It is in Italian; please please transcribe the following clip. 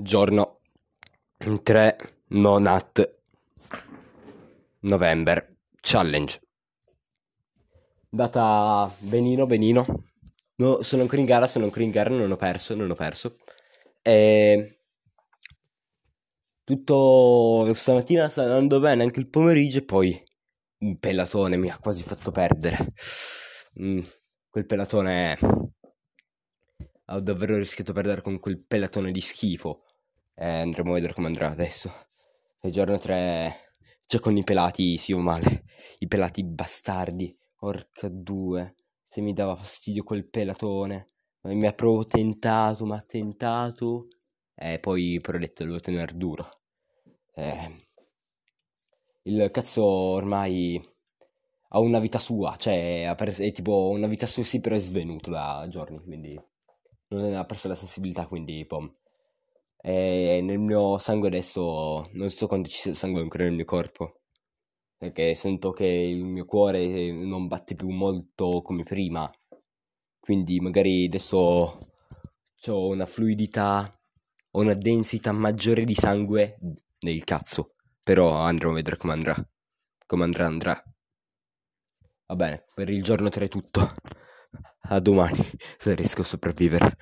Giorno 3 Nonat November. Challenge. Data benino benino. No, Sono ancora in gara, sono ancora in gara, non ho perso, non ho perso. E... Tutto stamattina sta andando bene anche il pomeriggio e poi un pelatone mi ha quasi fatto perdere. Mm, Quel pelatone ho davvero rischiato di perdere con quel pelatone di schifo eh, andremo a vedere come andrà adesso. Il giorno 3 già con i pelati si va male. I pelati bastardi. Orca due. Se mi dava fastidio quel pelatone. Mi ha proprio tentato, ma ha tentato. E poi però ho detto devo tenere duro. Eh, il cazzo ormai ha una vita sua, cioè è tipo una vita sua sì però è svenuto da giorni, quindi non ha perso la sensibilità, quindi pom. E nel mio sangue adesso non so quanto ci sia sangue ancora nel mio corpo. Perché sento che il mio cuore non batte più molto come prima. Quindi magari adesso ho una fluidità, ho una densità maggiore di sangue nel cazzo. Però andremo a vedere come andrà. Come andrà andrà. Va bene, per il giorno 3 è tutto. A domani, se riesco a sopravvivere.